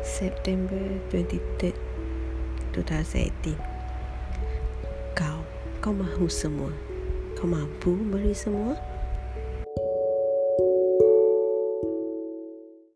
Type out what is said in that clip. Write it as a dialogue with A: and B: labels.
A: September 23, 2018 Kau, kau mahu semua. Kau mampu beri semua?